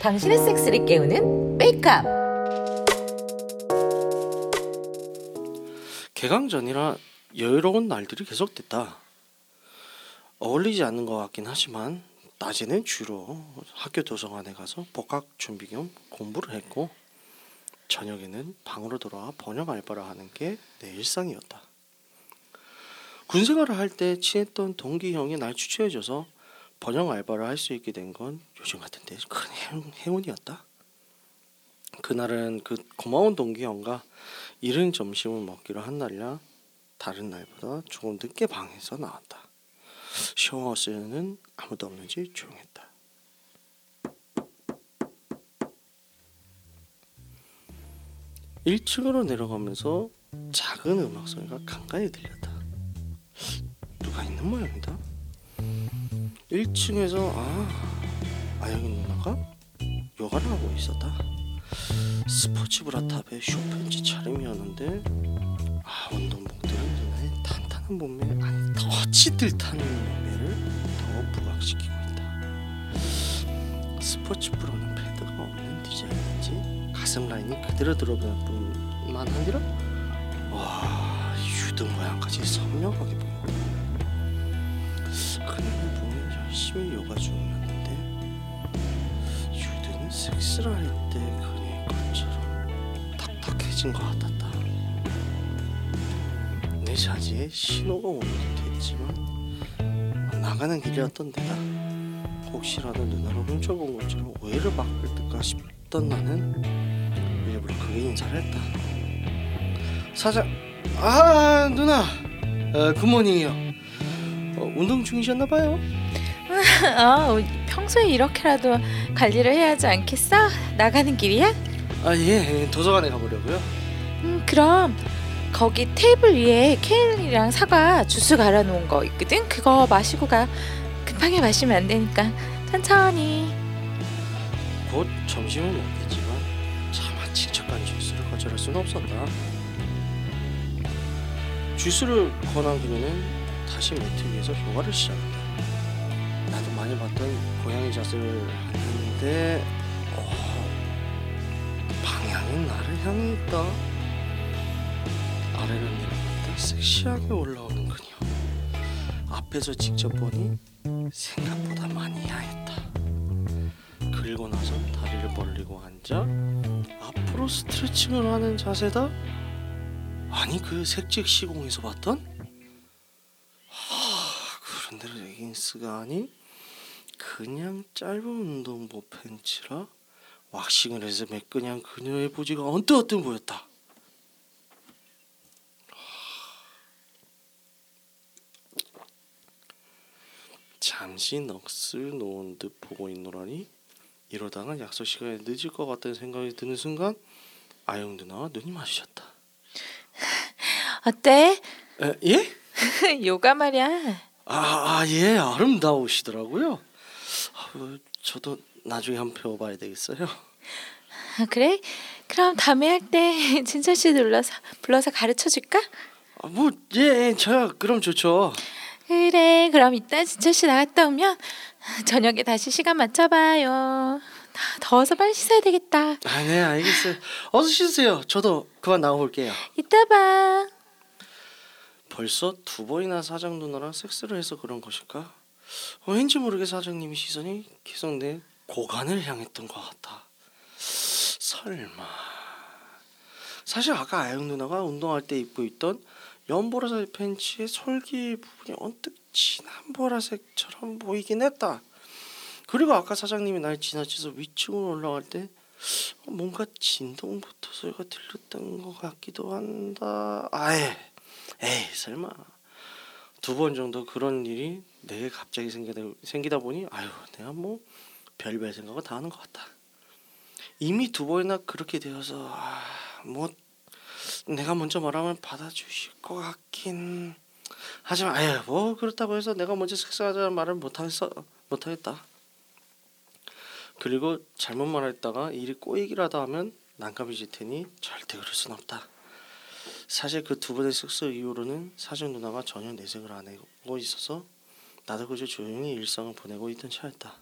당신의 섹스를 깨우는 메이크업. 개강 전이라 여유로운 날들이 계속됐다. 어울리지 않는 것 같긴 하지만 낮에는 주로 학교 도서관에 가서 복학 준비 겸 공부를 했고 저녁에는 방으로 돌아와 번역 알바를 하는 게 내 일상이었다. 군 생활을 할 때 친했던 동기 형이 날 추천해줘서 번역 알바를 할 수 있게 된 건 요즘 같은 때큰 행- 행운이었다. 그날은 그 고마운 동기 형과 이른 점심을 먹기로 한 날이라 다른 날보다 조금 늦게 방에서 나왔다. 샤워실에는 아무도 없는지 조용했다. 일층으로 내려가면서 작은 음악 소리가 간간히 들렸다. 누가 있는 모양이다. 1층에서 아 아영이 누나가 요가를 하고 있었다. 스포츠 브라탑의 쇼팬츠 차림이었는데 아 운동복들은 누나의 탄탄한 몸매 아니 더 찌들탄 몸매를 더 부각시키고 있다. 스포츠 프로는 패드가 없는 디자인인지 가슴 라인이 그대로 드러날 뿐만 아니라 와 유등 모양까지 선명하게. 그녀는 분명 열심히 요가 중이었는데 유등이 섹스를 할 때 그녀의 것처럼 탁탁해진 것 같았다. 내 자지에 신호가 오는 듯 했지만 나가는 길이었던 데다 혹시라도 누나를 훔쳐본 것처럼 오해를 받을 듯가 싶던 나는 일부러 그게 인사를 했다. 사장, 아 누나, 어, 굿모닝이요. 어, 운동 중이셨나 봐요. 아, 평소에 이렇게라도 관리를 해야 하지 않겠어? 나가는 길이야? 아 예, 도서관에 가보려고요. 음, 그럼 거기 테이블 위에 케일이랑 사과 주스 갈아 놓은 거 있거든. 그거 마시고 가. 급하게 마시면 안 되니까 천천히. 곧 점심을 먹겠지만 차마 친척간 주스를 거절할 수는 없었다. 주스를 권한 그녀는 다시 매트 위에서 요가를 시작했다. 나도 많이 봤던 고양이 자세를 하는데 어, 방향이 나를 향해 있다. 아래로 내려갔다 섹시하게 올라오는 그녀. 앞에서 직접 보니 생각보다 많이 야했다. 그리고 나서 다리를 벌리고 앉아 앞으로 스트레칭을 하는 자세다. 아니 그 색직 시공에서 봤던? 하, 그런데 레깅스가 아닌 그냥 짧은 운동복 팬츠라 왁싱을 해서 매끈한 그녀의 보지가 언뜻 언뜻 보였다. 잠시 넋을 놓은 듯 보고 있노라니 이러다가 약속 시간에 늦을 것 같다는 생각이 드는 순간 아영 누나와 눈이 마주쳤다. 어때? 에, 예? 요가 말이야. 아, 아, 예, 아름다우시더라고요. 아, 어, 저도 나중에 한번 배워봐야 되겠어요. 아, 그래? 그럼 다음에 할 때 진철 씨 불러서 불러서 가르쳐 줄까? 아, 뭐, 예, 저야 그럼 좋죠. 그래. 그럼 이따 진철 씨 나갔다 오면 저녁에 다시 시간 맞춰봐요. 아, 더워서 빨리 씻어야 되겠다. 아, 네, 알겠어요. 어서 씻으세요. 저도 그만 나가볼게요. 이따 봐. 벌써 두 번이나 사장 누나랑 섹스를 해서 그런 것일까? 어, 왠지 모르게 사장님이 시선이 계속 내 고관을 향했던 것 같아. 설마. 사실 아까 아영 누나가 운동할 때 입고 있던 연보라색 팬츠의 솔기 부분이 언뜻 진한 보라색처럼 보이긴 했다. 그리고 아까 사장님이 날 지나쳐서 위층으로 올라갈 때 뭔가 진동부터 소리가 들렸던 것 같기도 한다. 아예. 에이 설마. 두 번 정도 그런 일이 내게 갑자기 생기다, 생기다 보니 아유 내가 뭐 별별 생각을 다 하는 것 같다 이미 두 번이나 그렇게 되어서 아, 뭐 내가 먼저 말하면 받아주실 것 같긴 하지만 아유 뭐 그렇다고 해서 내가 먼저 섹스하자는 말을 못하겠어 못하겠다. 그리고 잘못 말했다가 일이 꼬이기라도 하면 난감해질 테니 절대 그럴 순 없다 사실 그 두 번의 섹스 이후로는 사준 누나가 전혀 내색을 안 하고 있어서 나도 그저 조용히 일상을 보내고 있던 차였다.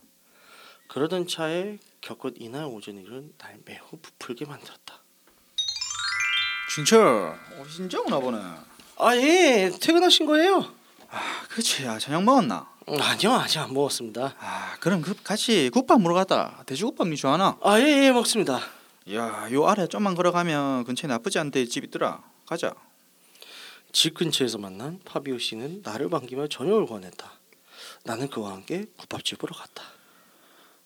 그러던 차에 겪은 이날 오전 일은 날 매우 부풀게 만들었다. 진철 어, 진짜 오나 보네. 아 예, 퇴근하신 거예요? 아 그렇지. 아 저녁 먹었나? 음, 아니요, 아직 안 먹었습니다. 아 그럼 그 같이 국밥 먹으러 갔다. 돼지국밥 니 좋아하나? 아 예, 예 먹습니다. 야, 요 아래 좀만 걸어가면 근처에 나쁘지 않대 집 있더라. 가자. 집 근처에서 만난 파비오 씨는 나를 반기며 저녁을 권했다. 나는 그와 함께 국밥집으로 갔다.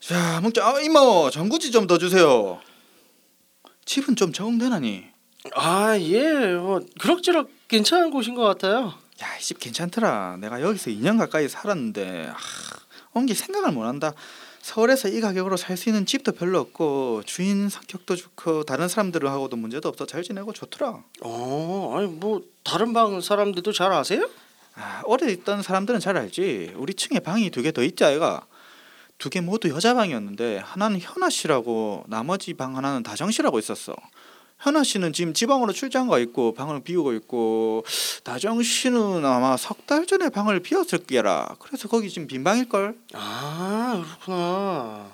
자, 먹자. 아, 이모, 전구지 좀 더 주세요. 집은 좀 적응되나니? 아 예, 뭐 그럭저럭 괜찮은 곳인 것 같아요. 야, 이 집 괜찮더라. 내가 여기서 2년 가까이 살았는데 아, 온게 생각을 못 한다. 서울에서 이 가격으로 살 수 있는 집도 별로 없고 주인 성격도 좋고 다른 사람들하고도 문제도 없어 잘 지내고 좋더라. 어, 아니 뭐 다른 방 사람들도 잘 아세요? 아, 오래 있던 사람들은 잘 알지. 우리 층에 방이 두 개 더 있지 아이가. 두 개 모두 여자 방이었는데 하나는 현아 씨라고 나머지 방 하나는 다정 씨라고 있었어. 현아 씨는 지금 지방으로 출장 가 있고 방을 비우고 있고 다정 씨는 아마 석 달 전에 방을 비웠을 게라. 그래서 거기 지금 빈 방일 걸. 아 그렇구나.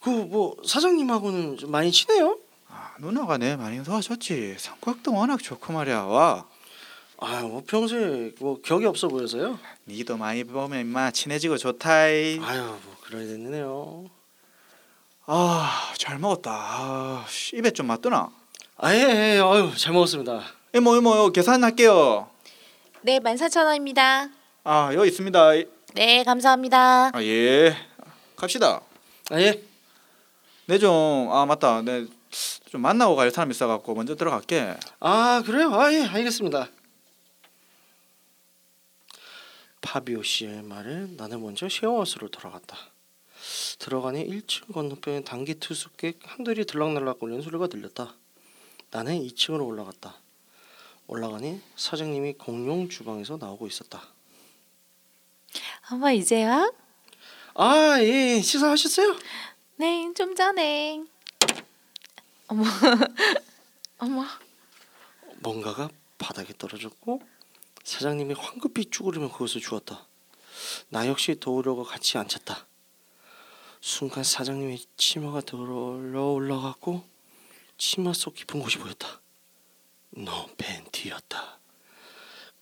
그 뭐 사장님하고는 좀 많이 친해요? 아, 누나가 내 많이 도와줬지. 성격도 워낙 좋고 말이야. 와. 아뭐 평소에 뭐 격이 없어 보여서요. 니도 많이 보면 임마 친해지고 좋다이. 아유 뭐 그래야 되네요. 아, 잘 먹었다. 아, 씨, 입에 좀 맞더나. 아 예 예, 아유 잘 먹었습니다. 이모 이모 요 계산할게요. 네, 14,000원입니다. 아 여기 있습니다. 네, 감사합니다. 아 예. 갑시다. 아 예. 내 좀 아 맞다. 내 좀 만나고 갈 사람 있어갖고 먼저 들어갈게. 아 그래요? 아 예 알겠습니다. 파비오 씨의 말에 나는 먼저 쉐어하우스로 돌아갔다. 들어가니 1층 건너편에 단기 투숙객 한둘이 들락날락 거리는 소리가 들렸다. 나는 2층으로 올라갔다. 올라가니 사장님이 공용 주방에서 나오고 있었다. 어머, 이제요? 아 예, 식사하셨어요? 네, 좀 전에. 어머, 어머. 뭔가가 바닥에 떨어졌고 사장님이 황급히 쭈그리며 그것을 주었다. 나 역시 도우려고 같이 앉혔다. 순간 사장님의 치마가 들어 올라갔고 치마 속 깊은 곳이 보였다. 너 팬티였다.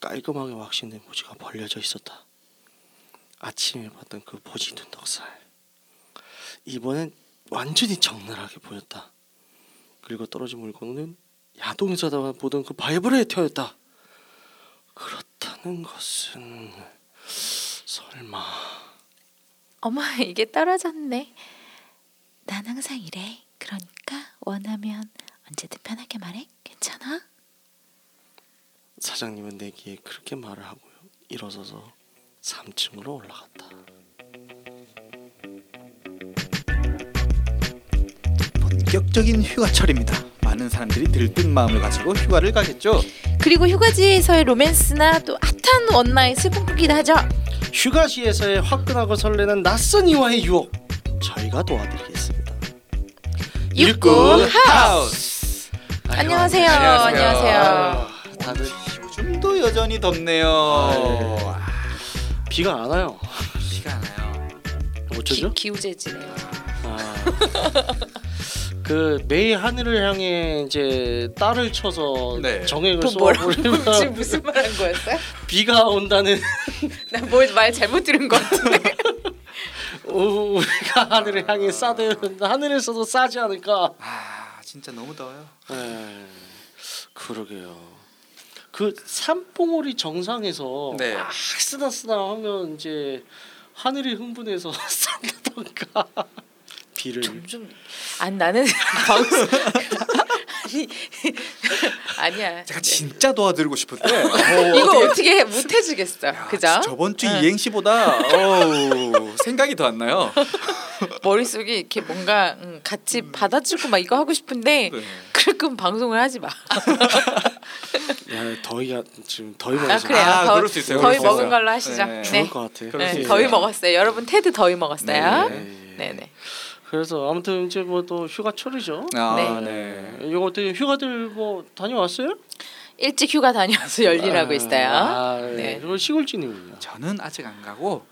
깔끔하게 왁싱된 모지가 벌려져 있었다. 아침에 봤던 그 보지 눈덕살. 이번엔 완전히 적나라하게 보였다. 그리고 떨어진 물건은 야동에서 보던 그 바이브레이터였다. 그렇다는 것은 설마 어머, 이게 떨어졌네. 난 항상 이래. 그러니까 원하면 언제든 편하게 말해. 괜찮아? 사장님은 내 귀에 그렇게 말을 하고요. 일어서서 3층으로 올라갔다. 본격적인 휴가철입니다. 많은 사람들이 들뜬 마음을 가지고 휴가를 가겠죠. 그리고 휴가지에서의 로맨스나 또 핫한 원나잇 슬픈 꾸기도 하죠. 휴가시에서의 화끈하고 설레는 낯선 이와의 유혹 저희가 도와드리겠습니다. 육군 하우스. 안녕하세요. 안녕하세요. 아유, 다들 요즘도 여전히 덥네요. 아, 비가 안 와요. 시가 나요. 어쩌죠? 기, 기우제지네요. 아, 그 매일 하늘을 향해 이제 딸을 쳐서 네. 정액을 쏘아버리면 지금 무슨 말한 거였어요? 비가 온다는 나뭘말 잘못 들은 것 같은데. 우- 우리가 하늘을 향해 쏴도 하늘에서도 싸지 않을까. 아 진짜 너무 더워요. 에, 그러게요. 그 산봉우리 정상에서 네. 막 쓰다 쓰다 하면 이제 하늘이 흥분해서 싼다던가 비를 좀 아니 나는 방송 아니 아니야. 제가 네. 진짜 도와드리고 싶은데 이거 어떻게 못 해주겠어. 그죠? 저번 주 응. 이행시보다 어우, 생각이 더 안 나요. 머릿속이 이렇게 뭔가 음, 같이 받아주고 막 이거 하고 싶은데 네. 그럴 거면 방송을 하지 마. 야 더위가 지금 더위 아 먹어서 그래요. 아, 더, 그럴 수 있어요. 더위 그럴 수 먹은 있어요. 걸로 하시죠. 네. 네. 좋을 것 같아요. 네. 더위 먹었어요. 여러분 테드 더위 먹었어요. 네. 네, 네. 그래서 아무튼 이제 뭐 또 휴가철이죠. 아, 네. 네. 이거 어떻게 휴가들 뭐 다녀왔어요? 일찍 휴가 다녀서 열일하고 있어요. 아, 네. 네. 저 시골진이군요. 저는 아직 안 가고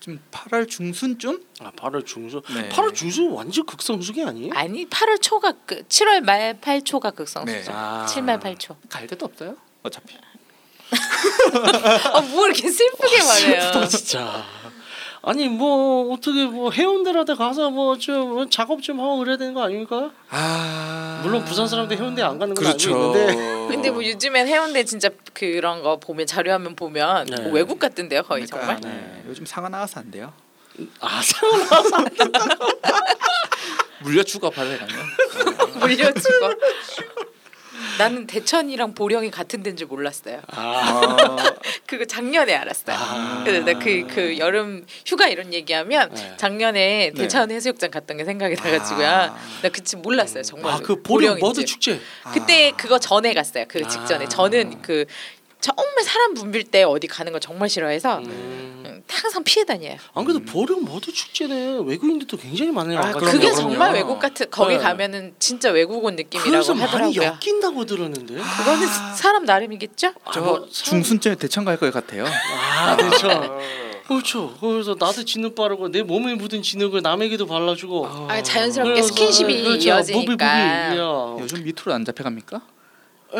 좀 8월 중순쯤 아 8월 중순. 네. 8월 중순 완전 극성수기 아니에요? 아니 8월 초가 그 7월 말 8초가 극성수죠. 네. 아. 7말 8초. 갈 데도 없어요. 어차피. 어뭐 이렇게 슬프게 말해요. 아, 진짜. 아니 뭐 어떻게 뭐 해운대라도 가서 뭐 좀 작업 좀 하고 그래야 되는 거 아닙니까? 아 물론 부산 사람들 해운대 안 가는 건 그렇죠. 알고 있는데. 근데 뭐 요즘엔 해운대 진짜 그런 거 보면 자료화면 보면 네. 뭐 외국 같던데요 거의 그러니까, 정말. 네. 요즘 상하 나가서 안 돼요. 아 상황 물려 죽어봐야 되나요? 물려주고. 나는 대천이랑 보령이 같은 데인 줄 몰랐어요. 아, 그거 작년에 알았어요. 아. 그래서 나그 그 여름 휴가 이런 얘기하면 네. 작년에 네. 대천 해수욕장 갔던 게 생각이 나가지고요. 아. 나 그치 몰랐어요 정말. 아그 보령 머드 축제. 그때 아. 그거 전에 갔어요. 그 직전에 아. 저는 그 정말 사람 붐빌 때 어디 가는 거 정말 싫어해서 음. 음, 항상 피해 다녀요. 안 그래도 보령 머드 축제는 외국인들도 굉장히 많이 아. 그게 그럼요. 정말 외국 같은 거기 네. 가면은 진짜 외국 온 느낌이라고 그래서 많이 하더라고요. 엮인다고 들었는데. 그거는 사람 나름이겠죠? 저 아, 뭐, 중순쯤에 대천 갈 것 같아요. 아 그렇죠. 그렇죠. 그래서 나도 진흙 바르고 내 몸에 묻은 진흙을 남에게도 발라주고. 아, 자연스럽게 스킨십이 그렇죠. 이어지니까. 부비. 야. 요즘 밑으로 안 잡혀갑니까?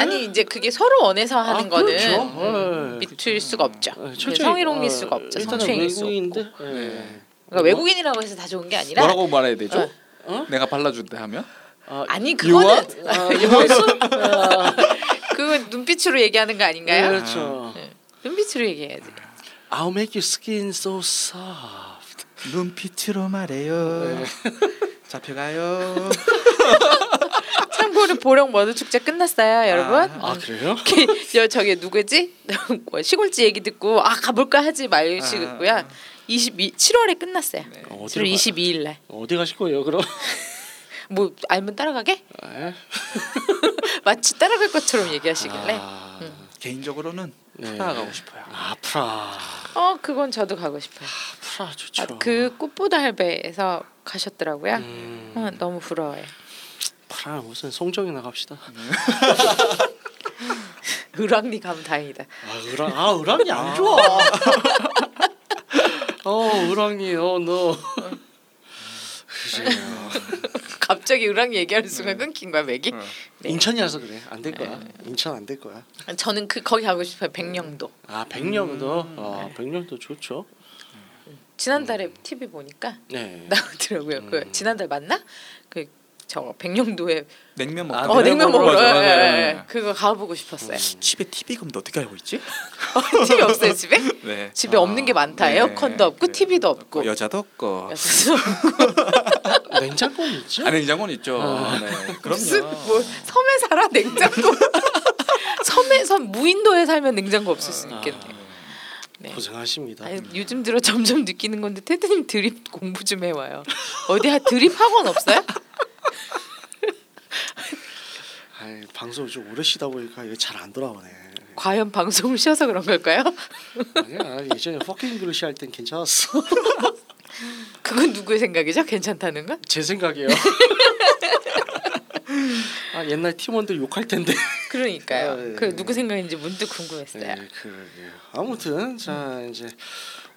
아니 이제 그게 서로 원해서 하는 아, 거는 그렇죠. 음, 네. 밑을 수가 없죠. 네, 그 철저히, 성희롱일 어, 수가 없죠. 성추행일 수 없고. 예. 그러니까 외국인이라고 해서 다 좋은 게 아니라 뭐라고 말해야 되죠? 어. 어? 내가 발라준다 하면? 아, 아니 그거는 아, 유머스? 아, 그건 눈빛으로 얘기하는 거 아닌가요? 그렇죠. 눈빛으로 얘기해야지. I'll make your skin so soft. 눈빛으로 말해요. 잡혀가요. 참고로 보령 머드 축제 끝났어요, 여러분. 아 그래요? 저 저기 누구지? 뭐 시골지 얘기 듣고 아 가볼까 하지 마시고요. 22 7월에 끝났어요. 어디로 7월 가- 22일 날. 어디 가실 거예요 그럼? 뭐 알면 따라가게? 에? 마치 따라갈 것처럼 얘기하시길래. 아, 개인적으로는 네. 프라하 가고 싶어요. 아 프라. 어 그건 저도 가고 싶어요. 프라 좋죠. 아, 그 꽃보다 할배에서 가셨더라고요. 음, 어, 너무 부러워요. 프라 무슨 송정이 나 갑시다. 을왕리 가면 다행이다. 아 을왕 아 을왕이 안 좋아. 어 을왕이 어너 그래요. 갑자기 을왕리 얘기하는 순간 끊긴 거야 맥이. 네. 인천이라서 그래 안 될 거야. 인천 안 될 거야. 저는 그 거기 가고 싶어요. 백령도. 아 백령도 어 백령도 좋죠. 지난달에 TV 보니까 네. 나오더라고요. 그 음. 지난달 맞나? 그 저 백령도에 냉면 먹. 아, 어 냉면 먹으러 맞아, 예, 맞아, 예, 맞아. 예. 그거 가보고 싶었어요. 집에 TV 금도 어떻게 알고 있지? TV 없어요 집에? 네. 집에 없는 게 많다. 네. 에어컨도 없고 네. TV도 없고. 여자도 없고. 냉장고는 있죠? 아 냉장고는 있죠. 아. 네. 무슨 그럼요. 뭐 섬에 살아 냉장고. 섬에 섬 무인도에 살면 냉장고 없을 수 있겠네. 네. 고생하십니다. 아니, 요즘 들어 점점 느끼는 건데 테드님 드립 공부 좀 해와요. 어디 하 드립 학원 없어요? 아이, 방송을 좀 오래 쉬다 보니까 이게 잘 안 돌아오네. 과연 방송을 쉬어서 그런 걸까요? 아니야 예전에 fucking English 할땐 괜찮았어. 그건 누구의 생각이죠? 괜찮다는 건? 제 생각이에요. 아 옛날 팀원들 욕할 텐데. 그러니까요. 아, 예, 그 예. 누구 생각인지 문득 궁금했어요. 네, 그러게요. 아무튼 자 이제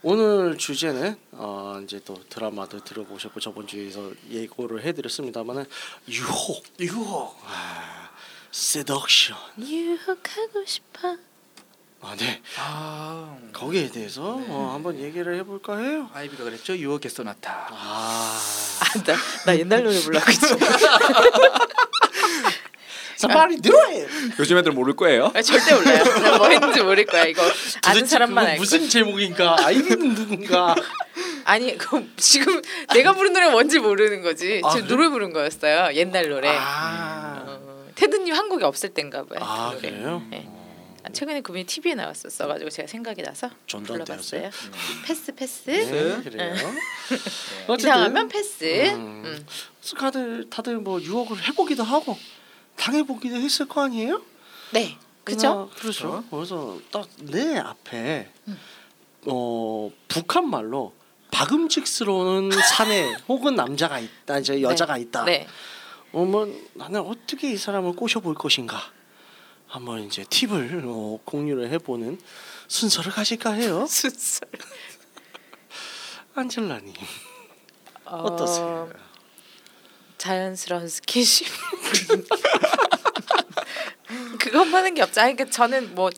오늘 주제는 어 이제 또 드라마도 들어보셨고 저번 주에서 예고를 해드렸습니다만은 유혹, 유혹, 아, 세덕션. 유혹하고 싶어. 아 네. 아, 거기에 대해서 어, 한번 얘기를 해볼까 해요. 아이비가 그랬죠. 유혹의 소나타. 아, 아, 나, 나 옛날 노래 불러 그 치? 자 빨리 들어해. 요즘 애들 모를 거예요. 아, 절대 몰라요. 나뭐 했는지 모를 거야. 이거 아는 사람만 알 무슨. 제목인가? 아이비는 누군가? 아니, 그 지금 내가 부른 노래 뭔지 모르는 거지. 아, 지금 그래? 노래 부른 거였어요. 옛날 노래. 아, 어, 테드님 한국에 없을 땐가 봐요. 아 그. 그래요? 네. 아, 최근에 그분이 TV에 나왔었어가지고 제가 생각이 나서 불러봤어요. 패스 패스. 네, 그래요. 이상하면 패스. 음. 음. 다들 다들 뭐 유혹을 해보기도 하고 당해보기도 했을 거 아니에요? 네, 그죠? 아, 그렇죠. 그래서 딱 내 앞에 어 북한 말로 박음직스러운 사내 혹은 남자가 있다, 이제 여자가 있다. 네. 어머 나는 어떻게 이 사람을 꼬셔볼 것인가? 한번 이제 팁을 어, 공유를 해보는 순서를 가질까 해요. 순서. 안젤라님 어, 어떠세요? 자연스러운 스킨십. 그것만 하는 게 없죠. 아니, 그러니까 저는 뭐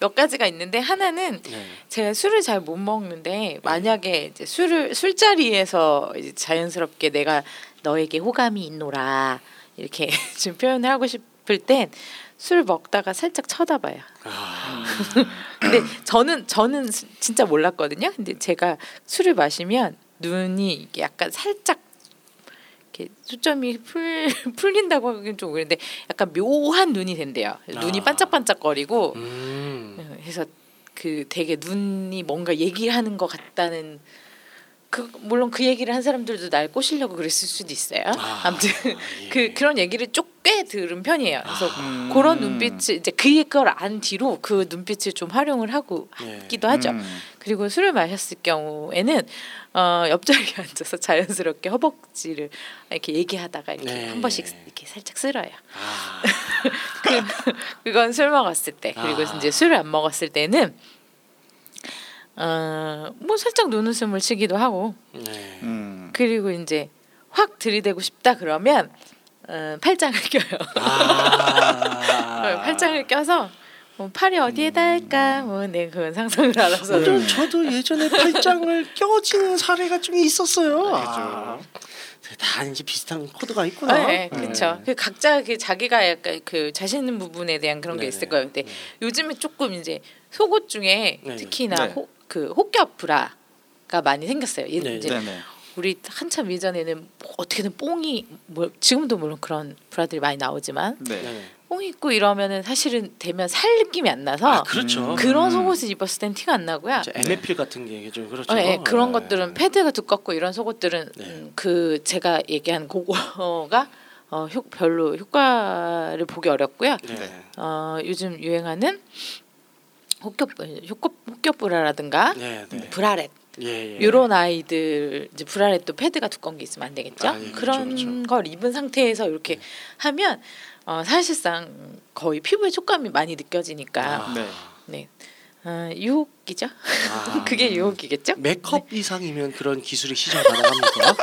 몇 가지가 있는데 하나는 네. 제가 술을 잘 못 먹는데 만약에 이제 술을 술자리에서 이제 자연스럽게 내가 너에게 호감이 있노라 이렇게 좀 표현을 하고 싶을 땐 술 먹다가 살짝 쳐다봐요. 아, 근데 저는 저는 스- 진짜 몰랐거든요. 근데 제가 술을 마시면 눈이 약간 살짝 이렇게 초점이 풀 풀린다고 하긴 좀 그런데 약간 묘한 눈이 된대요. 눈이 아. 반짝반짝거리고 음. 그래서 그 되게 눈이 뭔가 얘기하는 것 같다는 그 물론 그 얘기를 한 사람들도 날 꼬시려고 그랬을 수도 있어요. 아, 아무튼 예. 그 그런 얘기를 쭉꽤 들은 편이에요. 그래서 음. 그런 눈빛을 이제 그걸 안 뒤로 그 눈빛을 좀 활용을 하고 예. 하기도 하죠. 음. 그리고 술을 마셨을 경우에는 어, 옆자리에 앉아서 자연스럽게 허벅지를 이렇게 얘기하다가 이렇게 네. 한 번씩 이렇게 살짝 쓸어요. 아, 그건 술 먹었을 때 그리고 아. 이제 술을 안 먹었을 때는 어뭐 살짝 눈웃음을 치기도 하고 네. 음. 그리고 이제 확 들이대고 싶다 그러면 어, 팔짱을 껴요. 아. 팔짱을 껴서 뭐 팔이 어디에다 할까 뭐네 그건 상상을 알아서 저, 저도 예전에 팔짱을 껴진 사례가 좀 있었어요. 아, 다 이제 비슷한 코드가 있구나. 네, 그렇죠. 그 각자 그 자기가 약간 그 자신 있는 부분에 대한 그런 게 네네. 있을 거예요. 근데 요즘에 조금 이제 속옷 중에 네네. 특히나 네. 호, 그 호겹 브라가 많이 생겼어요. 이- 네. 이제 네네. 우리 한참 이전에는 뭐 어떻게든 뽕이 뭐 지금도 물론 그런 브라들이 많이 나오지만 네. 네. 뽕 입고 이러면은 사실은 되면 살 느낌이 안 나서 아, 그렇죠. 음. 그런 속옷을 입었을 땐 티가 안 나고요. MFP 같은 게 좀 그렇죠. 어, 예, 그런 네. 것들은 패드가 두껍고 이런 속옷들은 네. 음, 그 제가 얘기한 그거가 어, 효, 별로 효과를 보기 어렵고요. 네. 어, 요즘 유행하는 호겹 호겹 호겹브라라든가 네, 네. 브라렛 예, 예. 이런 아이들 이제 브라렛도 패드가 두꺼운 게 있으면 안 되겠죠. 아, 예, 그렇죠, 그런 그렇죠. 걸 입은 상태에서 이렇게 하면 어, 사실상 거의 피부의 촉감이 많이 느껴지니까 아. 네. 네 어, 유혹이죠. 아. 그게 유혹이겠죠. 메이크업 이상이면 그런 기술이 시장 가능합니까?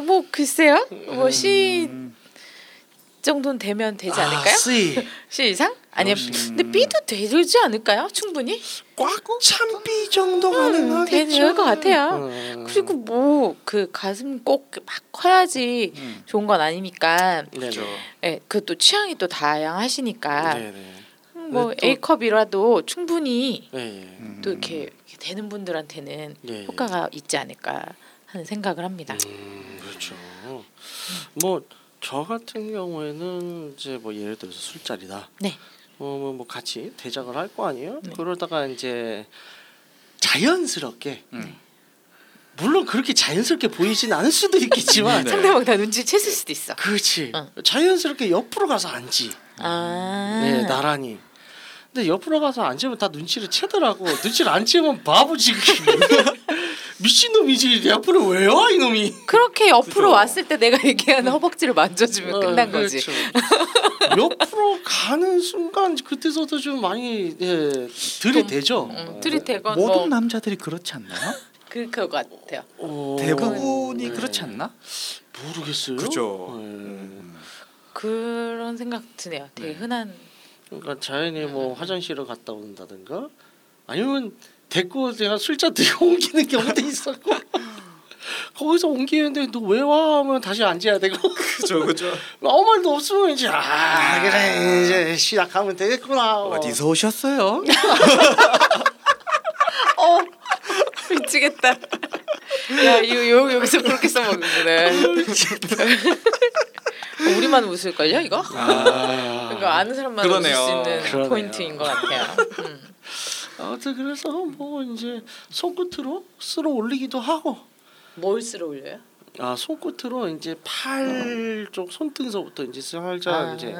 뭐 글쎄요. 뭐 음. 정도는 되면 되지 않을까요? 아, C C 이상? 아니요. 근데 B도 되지 않을까요? 충분히 꽉 찬 B 정도 가능하겠죠. 되는 것 같아요. 음. 그리고 뭐 그 가슴 꼭 막 커야지 음. 좋은 건 아니니까. 네네. 예, 그또 취향이 또 다양하시니까 네네. 음, 뭐 네, 또- A 컵이라도 충분히. 음. 또 이렇게, 되는 분들한테는 예, 예. 효과가 있지 않을까 하는 생각을 합니다. 음, 그렇죠. 뭐 저 같은 경우에는 이제 뭐 예를 들어서 술자리다. 네. 어, 뭐 같이 대작을 할 거 아니에요? 네. 그러다가 이제 자연스럽게 음. 물론 그렇게 자연스럽게 보이진 않을 수도 있겠지만 네. 상대방 다 눈치 챘을 수도 있어. 그렇지 어. 자연스럽게 옆으로 가서 앉지 아. 네 나란히 근데 옆으로 가서 앉으면 다 눈치를 채더라고 눈치를 안 채면 바보지 미친놈이지 내 앞으로 왜 와 이놈이 그렇게 옆으로 그죠. 왔을 때 내가 얘기하는 허벅지를 만져주면 어, 끝난 거지. 그렇죠. 옆으로 가는 순간 그때서도 좀 많이 예, 들이대죠 음, 들이대건 모든 뭐 남자들이 그렇지 않나요? 그럴 것 같아요. 어, 대부분이 네. 그렇지 않나? 모르겠어요 그죠. 예. 음. 그런 생각 드네요. 되게 흔한 그러니까 자연히 뭐 화장실을 갔다 온다든가 아니면 데리고 제가 술잔 들고 옮기는 경우도 있었고 거기서 옮기는데 너 왜 와 하면 다시 앉아야 되고 그죠 그죠. 아무 말도 없으면 이제 아 그래 이제 시작하면 되겠구나 어디서 오셨어요? 어 미치겠다. 야 이거 요, 여기서 그렇게 써먹는구나. 어, 우리만 웃을걸요 이거? 아, 이거 아는 사람만 그러네요. 웃을 수 있는 그러네요. 포인트인 것 같아요. 음. 아무튼 그래서 뭐 이제 손끝으로 쓸어 올리기도 하고 뭘 쓸어 올려요? 아 손끝으로 이제 팔 쪽 손등서부터 이제 살짝 아, 이제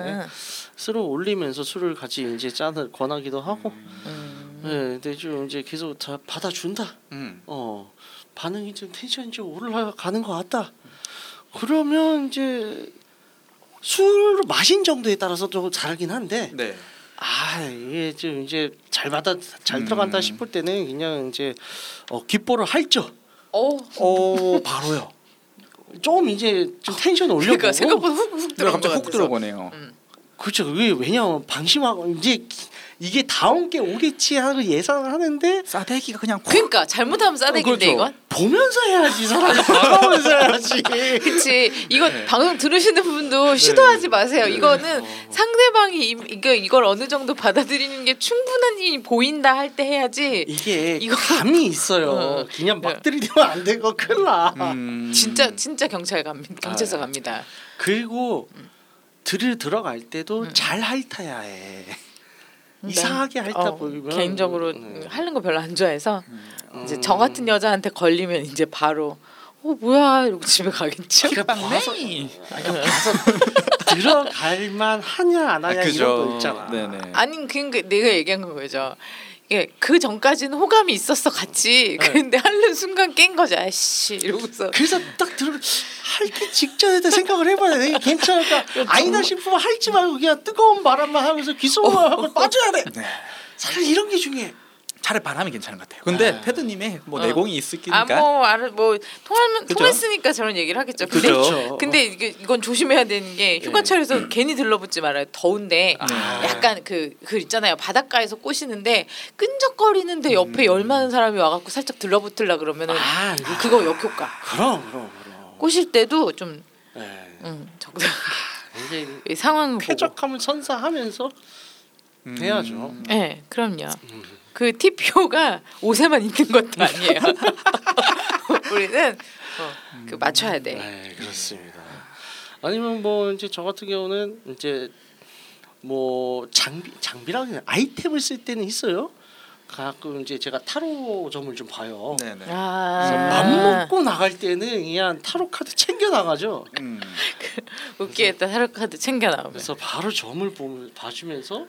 쓸어 올리면서 술을 같이 이제 짠을 권하기도 하고 음. 네, 근데 좀 이제 계속 다 받아준다. 음. 어 반응이 좀 텐션이 좀 올라가는 것 같다. 그러면 이제 술을 마신 정도에 따라서 좀 다르긴 한데 네. 아 이게 좀 이제 잘 받아 잘 음. 들어간다 싶을 때는 그냥 이제 어, 귓보를 할죠. 어. 어 바로요. 좀 이제 좀 텐션 올려보고 그러니까 생각보다 훅훅 들어간 갑자기 것 훅. 들어보네요. 그렇죠. 그게 왜냐면 방심하고 이제 이게 다음 게 오겠지 하고 예상을 하는데 싸대기가 그냥 콱 그러니까 잘못하면 싸대기인데 그렇죠. 이건. 보면서 해야지 사람이 봐가면서 해야지. 그치 이건 네. 방송 들으시는 분도 시도하지 마세요. 이거는 상대방이 이- 이거 이걸 어느 정도 받아들이는 게 충분히 보인다 할 때 해야지. 이게 이거- 감이 있어요. 어. 그냥 막 들이대면 안 되고 큰일 나. 음. 진짜 진짜 경찰 갑니다. 경찰서 아, 갑니다. 그리고 들 들어갈 때도 잘 핥아야 해. 이상하게 핥아 어, 보이면 개인적으로 네. 하는 거 별로 안 좋아해서 음. 이제 저 같은 여자한테 걸리면 이제 바로 어 뭐야 이러고 집에 가겠죠. 그러니까 봐서 빵맹이. 그러니까 봐서 들어갈만 하냐 안 하냐 이런 거 있잖아. 네네. 아니 그러니까 내가 얘기한 건 거죠. 이게 그 전까지는 호감이 있었어 같이. 네. 근데 하는 순간 깬 거죠. 아씨 이러고서 그래서 딱 들어 할기 직전에 생각을 해봐야 돼. 괜찮을까? 아니다 싶으면 할지 말고 그냥 뜨거운 바람만 하면서 귓속말 하고 빠져야 돼. 네. 사실 이런 게 중요해. 차라리 바람이 괜찮은 것 같아요. 근데 아. 테드님의 뭐 어. 내공이 있으니까. 아뭐 알아 뭐 통하면 그죠? 통했으니까 저런 얘기를 하겠죠. 근데 그렇죠. 근데 이게 이건 조심해야 되는 게 휴가철에서 괜히 들러붙지 말아요. 더운데 아. 약간 그그 있잖아요. 바닷가에서 꼬시는데 끈적거리는데 옆에 열 많은 사람이 와갖고 살짝 들러붙으려 그러면은 아, 그거 역효과. 그럼 그럼 그럼. 꼬실 때도 좀 네. 음, 적당 이제 이 상황 보고. 쾌적함을 선사하면서 음. 해야죠. 네, 그럼요. 그 TPO가 옷에만 있는 것도 아니에요. 우리는 어, 그 맞춰야 돼. 네, 그렇습니다. 아니면 뭐 이제 저 같은 경우는 이제 뭐 장비 되나? 아이템을 쓸 때는 있어요. 가끔 이제 제가 타로점을 좀 봐요. 네네. 그래서 아, 맘 먹고 나갈 때는 그냥 타로 카드 챙겨 나가죠. 음. 웃기겠다. 타로 카드 챙겨 나오면. 그래서 타로 점을 보면 봐주면서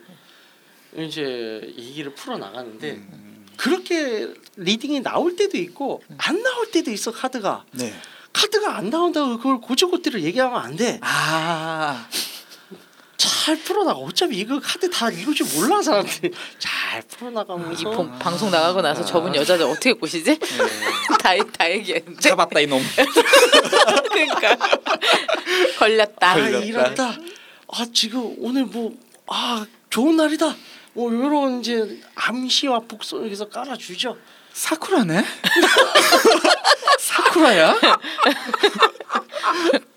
이제 얘기를 풀어 나가는데 음. 그렇게 reading이 나올 때도 있고 안 나올 때도 있어 카드가 네. 카드가 안 나온다고 그걸 곧이곧대로 얘기하면 안 돼. 아. 잘 풀어나가. 어차피 이거 카드 다 읽을 줄 몰라 사람들이 잘이 풀어나가면서 방, 방송 나가고 나서 저분 여자들 어떻게 꼬시지? 다, 다 얘기했는데 잡았다 이놈. 그러니까 걸렸다. 아 걸렸다. 이렇다. 아 지금 오늘 뭐 아 좋은 날이다. 뭐 이런 이제 암시와 북소에서 깔아주죠. 사쿠라네? 사쿠라야?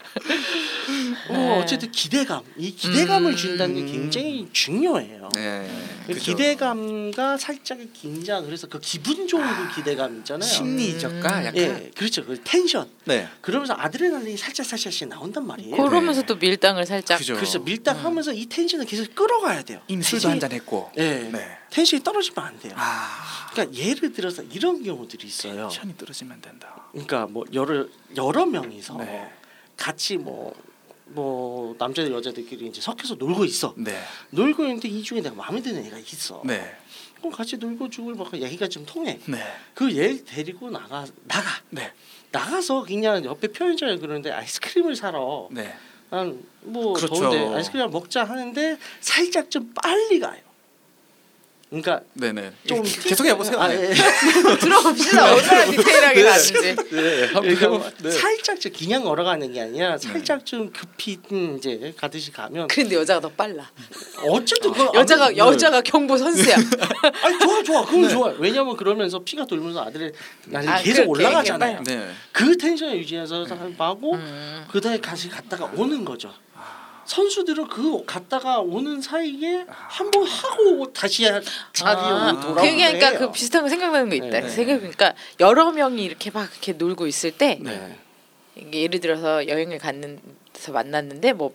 어, 네. 어쨌든 기대감. 이 기대감을 음. 준다는 게 굉장히 중요해요. 네. 그 그죠. 기대감과 살짝의 긴장 그래서 그 기분 좋은 그 기대감 있잖아요. 심리적가 음. 약간. 예, 그렇죠. 그 텐션. 네. 그러면서 아드레날린이 살짝 살짝씩 나온단 말이에요. 그러면서 또 밀당을 살짝 그죠. 그래서 밀당하면서 이 텐션을 계속 끌어가야 돼요. 이미 술도 텐션이- 한잔 했고. 예, 네. 텐션이 떨어지면 안 돼요. 아. 그러니까 예를 들어서 이런 경우들이 있어요. 텐션이 떨어지면 된다. 그러니까 뭐 여러 여러 명이서 네. 같이 뭐뭐 남자 여자들끼리 이제 섞여서 놀고 있어. 네. 놀고 있는데 이 중에 내가 마음에 드는 애가 있어. 네. 그럼 같이 놀고 죽을 막 얘기가 좀 통해. 네. 그얘 데리고 나가 나가 네. 나가서 그냥 옆에 편의점에 그러는데 아이스크림을 사러. 네. 난뭐 그렇죠. 더운데 아이스크림 먹자 하는데 살짝 좀 빨리 가요. 그러니까 네네. 좀 계속 해보세요. 아, 네. 예. 들어봅시다. 얼마나 디테일하게 가는지. 네. 그러니까 네. 살짝 좀 그냥 걸어가는 게 아니라 살짝 좀 급히 음, 이제 가듯이 가면 근데 여자가 더 빨라. 어쨌든 그 여자가 아무- 여자가 경보 선수야. 아니 좋아 좋아 그건 네. 좋아 왜냐면 그러면서 피가 돌면서 아들의 날이 아, 계속 올라가잖아요. 네. 그 텐션을 유지해서 하고 음. 그다음에 같이 갔다가 오는 거죠 선수들은 그 갔다가 오는 사이에 한 번 하고 다시 자리로 아, 돌아오는 그게 그러니까. 그 비슷한 거 생각나는 거 있다. 네. 생각 그러니까 여러 명이 이렇게 막 이렇게 놀고 있을 때 네. 예를 들어서 여행을 갔는서 만났는데 뭐,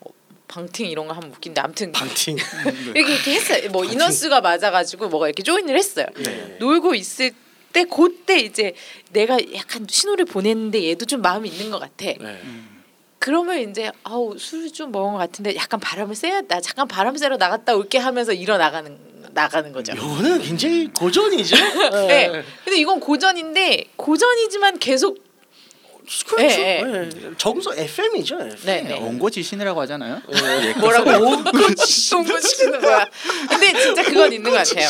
뭐 방팅 이런 거 하면 웃긴데 아무튼 방팅 이렇게 이렇게 했어요. 뭐 인원수가 맞아가지고 뭐가 이렇게 조인을 했어요. 네. 놀고 있을 때 그때 이제 내가 약간 신호를 보냈는데 얘도 좀 마음이 있는 것 같아. 네. 그러면 이제 아우 술을 좀 먹은 것 같은데 약간 바람을 쐬야 나 잠깐 바람 쐬러 나갔다 올게 하면서 일어 나가는 나가는 거죠. 요거는 굉장히 고전이죠 네. 근데 이건 고전인데 고전이지만 계속 그렇죠. 예, 예. 정서 FM이죠. FM. 네, 네. 원고지신이라고 하잖아요. 예. 뭐라고 동거시키는 거야. 근데 진짜 그건 있는 것 같아요.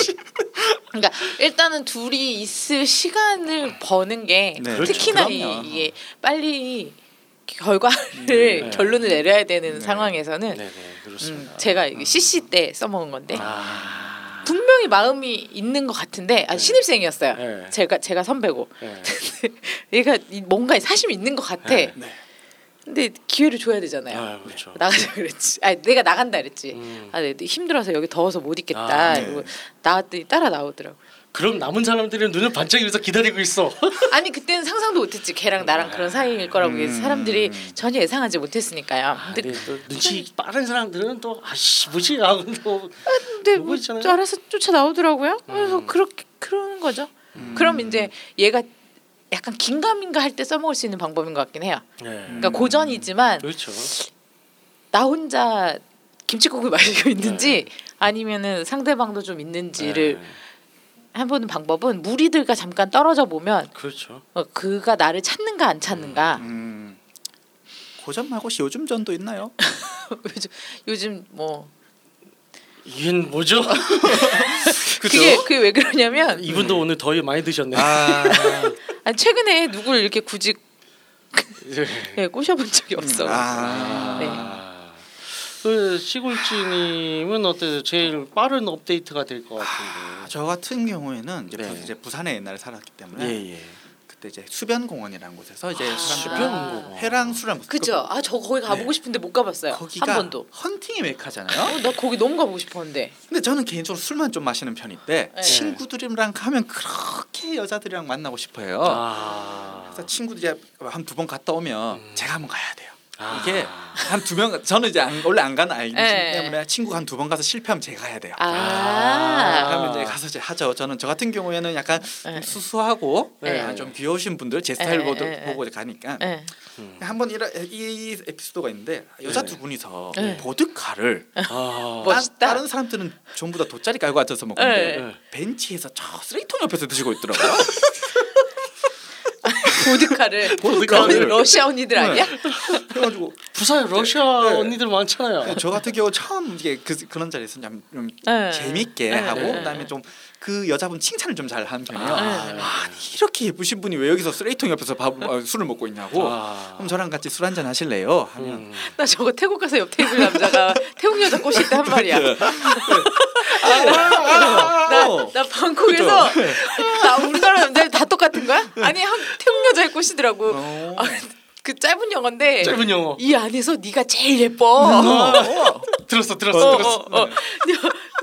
그러니까 일단은 둘이 있을 시간을 버는 게 네, 특히나 그렇죠. 이게 빨리 결과를 네. 결론을 내려야 되는 네. 상황에서는 네네 그렇습니다. 음, 제가 이게 CC 때 써먹은 건데 아, 분명히 마음이 있는 것 같은데 아, 신입생이었어요. 네. 제가 제가 선배고 예. 얘가 이- 뭔가 사심이 있는 것 같아. 네. 근데 기회를 줘야 되잖아요. 아, 그렇죠. 나가자 그랬지. 아 내가 나간다 그랬지. 음. 아, 네, 힘들어서 여기 더워서 못 있겠다. 아, 네. 나왔더니 따라 나오더라고. 그럼 남은 사람들은 눈을 반짝이면서 기다리고 있어. 아니 그때는 상상도 못했지. 걔랑 나랑 그런 사이일 거라고 음. 사람들이 전혀 예상하지 못했으니까요. 근데, 근데 또 눈치 빠른 사람들은 또 아씨 뭐지 하고 또 근데 보고 뭐. 알아서 쫓아 나오더라고요. 그래서 음. 그렇게 그러는 거죠. 그럼 이제 얘가 약간 긴가민가 할 때 써먹을 수 있는 방법인 것 같긴 해요. 예. 그러니까 고전이지만 그렇죠. 나 혼자 김치국을 마시고 있는지 네. 아니면은 상대방도 좀 있는지를 예. 해보는 방법은 무리들과 잠깐 떨어져 보면 그렇죠. 어, 그가 나를 찾는가 안 찾는가 음. 고전 말고 요즘 전도 있나요? 요즘 요즘 뭐 이건 뭐죠? 그게 그게 왜 그러냐면 이분도 오늘 더위 많이 드셨네. 아, 아니, 최근에 누굴 이렇게 굳이 예. 예, 꼬셔본 적이 없어. 아. 네. 아, 그 시골지님은 어때요? 제일 빠른 업데이트가 될 것 같은데. 저 같은 경우에는 이제, 네. 부, 이제 부산에 옛날에 살았기 때문에 예 예. 그때 이제 수변공원이라는 곳에서 이제 아, 수변공원. 회랑 술을 그죠? 아 저 거기 가보고 네. 싶은데 못 가봤어요. 거기가 한 번도. 헌팅의 메카잖아요. 어, 나 거기 너무 가보고 싶었는데. 근데 저는 개인적으로 술만 좀 마시는 편인데 네. 친구들이랑 가면 그렇게 여자들이랑 만나고 싶어요. 아. 그래서 친구들 이제 한두 번 갔다 오면 음. 제가 한번 가야 돼요. 아. 이게 한 두 명 저는 이제 안, 원래 안 가는 아이기 네. 때문에 친구가 한두 번 가서 실패하면 제가 가야 돼요. 아. 그러면 이제 가서 이제 하죠. 저는 저 같은 경우에는 약간 네. 좀 수수하고 네. 아, 좀 귀여우신 분들 제 스타일 네, 보고, 네, 네. 보고 이제 가니까 예. 음. 한번 이런 이 에피소드가 있는데 여자 네. 두 분이서 네. 보드카를 아. 따, 다른 사람들은 전부 다 돗자리 깔고 앉아서 먹는데 네. 벤치에서 저 쓰레기통 옆에서 드시고 있더라고요. 보드카를 보드카를. 그러면 러시아 언니들 아니야? 그래가지고 부산 러시아 네. 언니들 많잖아요. 저 같은 경우 처음 이게 그, 그런 자리에서 좀, 좀 네. 재밌게 네. 하고 네. 그다음에 좀그 여자분 칭찬을 좀 잘 하는 편이에요. 아, 아니 이렇게 예쁘신 분이 왜 여기서 쓰레기통 옆에서 밥 어, 술을 먹고 있냐고. 아. 그럼 저랑 같이 술 한잔 하실래요? 하면 음. 나 저거 태국 가서 옆 테이블 남자가 태국 여자 꼬실 때 한 말이야. 나, 나 방콕에서 나 우리나라 남자들 다 똑같은 거야? 아니 한, 태국 여자를 꼬시더라고. 어. 아, 그 짧은 영어인데 짧은 영어. 이 안에서 네가 제일 예뻐. 어. 들었어 들었어 어, 들었어. 어, 어.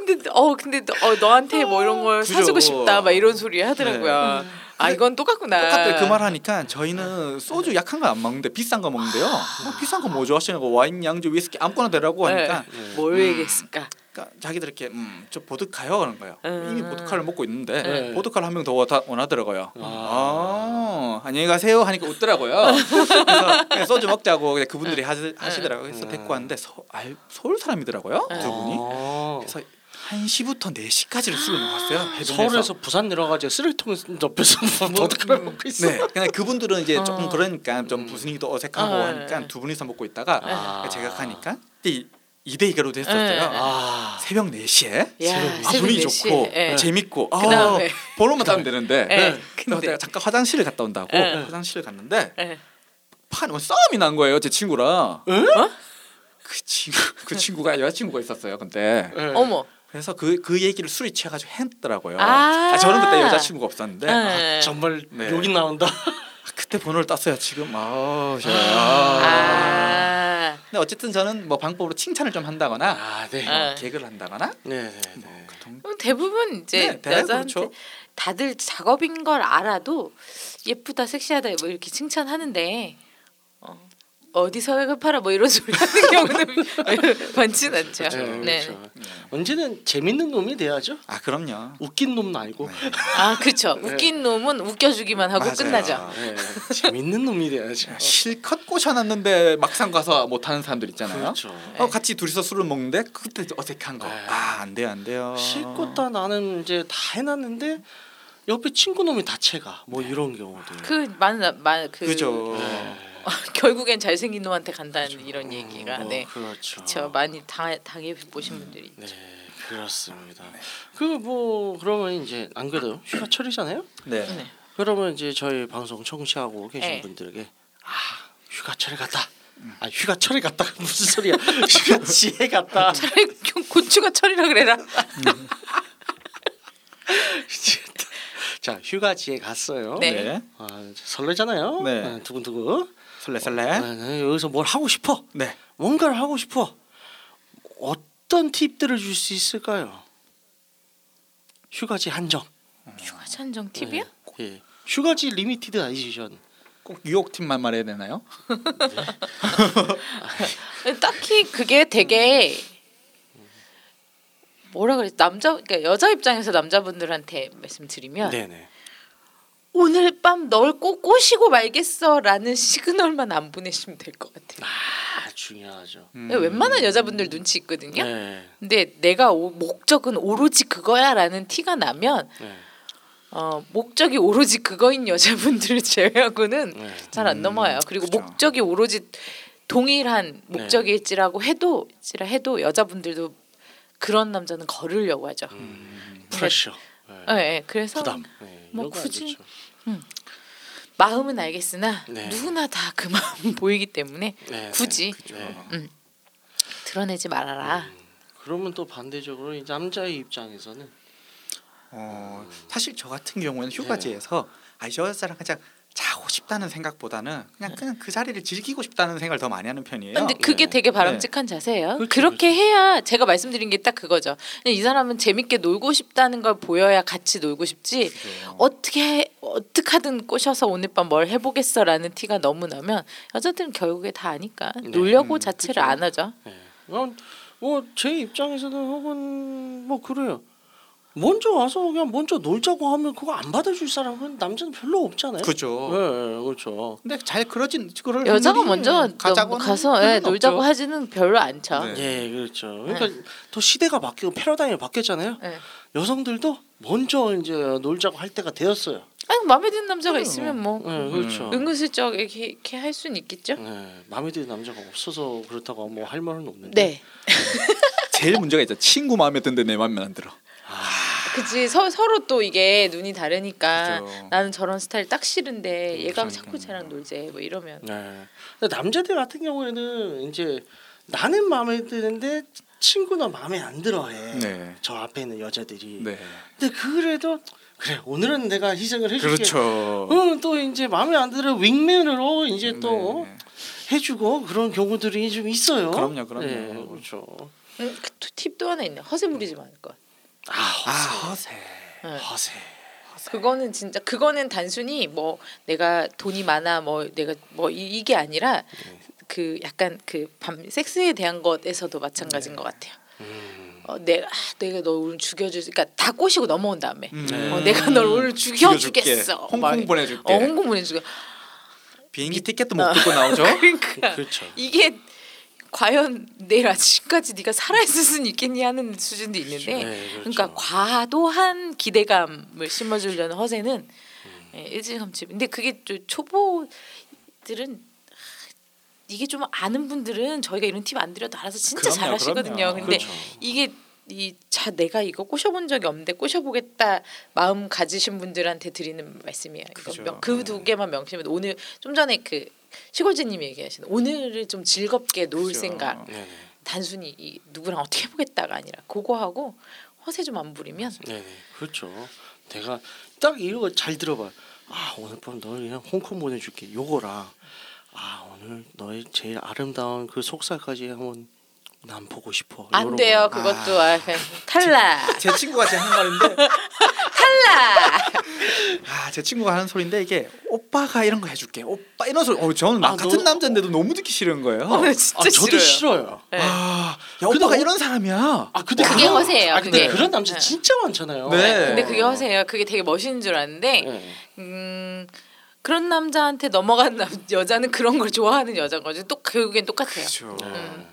근데 어 근데 너, 어, 너한테 뭐 이런 걸 그죠. 사주고 싶다 막 이런 소리 하더라고요. 아 이건 똑같구나. 똑같아 그말 하니까 저희는 소주 약한 거 안 먹는데 비싼 거 먹는데요. 뭐 비싼 거 뭐 좋아하시냐고 와인, 양주, 위스키 아무거나 되라고 하니까 네. 뭘 얘기했을까? 그러니까 자기들 이렇게 음, 저 보드카요 그런 거예요. 음. 이미 보드카를 먹고 있는데 네. 보드카를 한 명 더 원하더라고요. 아. 아, 안녕히 가세요 하니까 웃더라고요. 그래서 그냥 소주 먹자고 그분들이 하시, 하시더라고요. 그래서 음. 데리고 왔는데 서, 알, 서울 사람이더라고요 네. 두 분이. 아. 그래서 1시부터 4시까지를 술을 먹었어요. 해변에서. 서울에서 부산 내려가지고 쓰레기통 옆에서 보드카를 먹고 있어. 네, 그냥 그분들은 이제 어. 조금 그러니까 좀 음. 분위기도 어색하고 어, 하니까 네. 두 분이서 먹고 있다가 아. 제가 가니까 2대 2가로 됐었어요. 네. 아. 새벽 4시에 야, 아, 새벽 분위기 4시에. 좋고 예. 재밌고 아. 번호만 따면 되는데 예. 그래서 근데 내가 잠깐 화장실을 갔다 온다고 예. 화장실을 갔는데 예. 판 싸움이 난 거예요 제 친구랑 어? 그 친구 그 친구가 여자친구가 있었어요 근데 네. 어머. 그래서 그 그 얘기를 술이 취해가지고 했더라고요 아. 아, 저는 그때 여자친구가 없었는데 예. 정말 네. 욕이 나온다. 그때 번호를 땄어요 지금 아, 저, 아. 아. 근데 어쨌든 저는 뭐 방법으로 칭찬을 좀 한다거나 아 네. 아. 뭐 개그를 한다거나 네, 네, 뭐 네. 그 정- 그럼 대부분 이제 네, 여자한테 그렇죠. 다들 작업인 걸 알아도 예쁘다 섹시하다 뭐 이렇게 칭찬하는데 어, 어디서 팔아 뭐 이런 소리 하는 경우는 많진 않죠. 네, 네. 그렇죠. 언제는 재밌는 놈이 돼야죠. 아 그럼요 웃긴 놈은 아니고. 아 그렇죠. 네. 웃긴 놈은 웃겨주기만 하고 맞아요. 끝나죠. 네, 재밌는 놈이 돼야죠. 실컷 꼬셔놨는데 막상 가서 못하는 사람들 있잖아요 그렇죠. 어, 같이 둘이서 술을 먹는데 그때 어색한 거. 네. 아, 안 돼요, 안 돼요. 실컷 다 나는 이제 다 해놨는데 옆에 친구 놈이 다채가 뭐 이런 경우들. 그 많은 많그 그죠. 네. 결국엔 잘생긴 놈한테 간다는 이런 얘기가 뭐, 네. 그렇죠. 저 많이 당 당해 보신 분들이 네, 그렇습니다. 그뭐 그러면 이제 안 그래도 휴가철이잖아요. 네. 네. 그러면 이제 저희 방송 청취하고 계신 네. 분들에게 아 휴가철에 갔다. 아 휴가철에 갔다 무슨 소리야? 휴가지에 갔다. 차라리 고추가 철이라 그래라. 자 휴가지에 갔어요. 네. 네. 아, 설레잖아요. 네. 아, 두근두근. 설레 설레. 아, 네, 여기서 뭘 하고 싶어? 네. 뭔가를 하고 싶어. 어떤 팁들을 줄 수 있을까요? 휴가지 한정. 휴가 한정 팁이요? 네. 예. 휴가지 limited edition. 꼭 유혹 팁만 말해야 되나요? 딱히 그게 되게 뭐라 그래 남자 그러니까 여자 입장에서 남자분들한테 말씀드리면 네네. 오늘 밤 널 꼭 꼬시고 말겠어라는 시그널만 안 보내시면 될 것 같아요. 아 중요하죠. 음. 웬만한 여자분들 눈치 있거든요. 네. 근데 내가 오, 목적은 오로지 그거야라는 티가 나면 네. 어, 목적이 오로지 그거인 여자분들을 제외하고는 네. 잘안 음, 넘어와요. 그리고 그죠. 목적이 오로지 동일한 네. 목적일지라고 해도 지라 해도 여자분들도 그런 남자는 거르려고 하죠. 음, 프레셔. 네. 예, 예. 그래서 부담. 네. 뭐 굳이 좋죠. 마음은 알겠으나 네. 누구나 다 그 마음 보이기 때문에 네, 굳이 네. 음. 드러내지 말아라. 음, 그러면 또 반대적으로 이 남자의 입장에서는 어, 사실 저 같은 경우에는 휴가지에서 아, 저 여자랑 그냥 자고 싶다는 생각보다는 그냥 그냥 그 자리를 즐기고 싶다는 생각을 더 많이 하는 편이에요. 근데 그게 네. 되게 바람직한 자세예요. 그렇죠, 그렇게 해야 제가 말씀드린 게 딱 그거죠. 이 사람은 재밌게 놀고 싶다는 걸 보여야 같이 놀고 싶지. 그죠. 어떻게 어떻게 하든 꼬셔서 오늘 밤 뭘 해보겠어라는 티가 너무 나면 여자들은 결국에 다 아니까 네. 놀려고 음, 자체를 그죠. 안 하죠. 네. 뭐제 입장에서는 혹은 뭐 그래요. 먼저 와서 그냥 먼저 놀자고 하면 그거 안 받아줄 사람은 남자는 별로 없잖아요. 그죠. 네, 네, 그렇죠. 근데 잘 그러진 그럴 여자가 먼저 가자고 가서 예, 놀자고 없죠. 하지는 별로 않죠. 네. 예, 그렇죠. 그러니까 또 시대가 바뀌고 패러다임이 바뀌었잖아요. 예. 여성들도 먼저 이제 놀자고 할 때가 되었어요. 아니 마음에 드는 남자가 그래요. 있으면 뭐 네, 그렇죠. 은근슬쩍 이렇게, 이렇게 할 수는 있겠죠. 네, 마음에 드는 남자가 없어서 그렇다고 뭐 할 말은 없는데. 네. 제일 문제가 있죠. 친구 마음에 드는데 내 마음에 안 들어. 그치 서, 서로 또 이게 눈이 다르니까 그죠. 나는 저런 스타일 딱 싫은데 얘가 그러니까요. 자꾸 쟤랑 놀재 뭐 이러면 네. 근데 남자들 같은 경우에는 이제 나는 마음에 드는데 친구는 마음에 안 들어해. 네. 저 앞에 있는 여자들이. 네. 근데 그래도 그래 오늘은 내가 희생을 해줄게. 그렇죠. 어, 또 이제 마음에 안 들어 윙맨으로 이제 또 네. 해주고 그런 경우들이 좀 있어요. 그럼요, 그럼요. 네, 그렇죠. 음, 그 팁도 하나 있네 허세 부리지 말을 것 아아 허세. 허세. 네. 허세. 그거는 진짜 그거는 단순히 뭐 내가 돈이 많아 뭐 내가 뭐 이, 이게 아니라 그 약간 그 밤 섹스에 대한 것에서도 마찬가지인 것 같아요. 음. 어, 내가 아, 내가 너 오늘 죽여줄 그러니까 다 꼬시고 넘어온 다음에 음. 어, 내가 널 오늘. 죽여주겠어. 홍콩 막 보내줄게. 어, 홍콩 보내주고 비행기 티켓도 못 끊고 나오죠. 그러니까 그렇죠. 이게 과연 내일 아침까지 네가 살아있을 수는 있겠니 하는 수준도 있는데 네, 그렇죠. 그러니까 과도한 기대감을 심어주려는 허세는 음. 예, 일찌감치 근데 그게 또 초보들은 아, 이게 좀 아는 분들은 저희가 이런 팁 안 드려도 알아서 진짜 그럼요, 잘하시거든요 그럼요. 근데 그렇죠. 이게 이 자 내가 이거 꼬셔본 적이 없는데 꼬셔보겠다 마음 가지신 분들한테 드리는 말씀이에요. 그죠. 그두 개만 명심해도 오늘 좀 전에 그 시골지님이 얘기하신 오늘을 좀 즐겁게 놀 그죠. 생각 네네. 단순히 이 누구랑 어떻게 해보겠다가 아니라 그거 하고 허세 좀 안 부리면 네네. 그렇죠. 내가 딱 이거 잘 들어봐. 아 오늘 밤너 그냥 홍콩 보내줄게. 요거랑 아 오늘 너의 제일 아름다운 그 속살까지 한번 난 보고 싶어. 안 돼요. 거. 그것도 아, 그냥 탈락. 제 친구가 제 하는 말인데 탈락. 아, 제 친구가 하는 소리인데 이게 오빠가 이런 거 해줄게. 오빠 이런 소리. 어, 저는 나 아, 같은 너- 남자인데도 너무 듣기 싫은 거예요. 어, 진짜 아 저도 싫어요. 싫어요. 네. 아, 야 오빠가 어- 이런 사람이야. 아 근데 그게 그런- 허세예요, 아 근데 그게. 그런 남자 네. 진짜 많잖아요. 네. 근데 그게 허세예요. 그게 되게 멋있는 줄 알았는데 네. 음, 그런 남자한테 넘어간 남, 여자는 그런 걸 좋아하는 여자인 거지. 또 결국엔 똑같아요. 그렇죠. 음.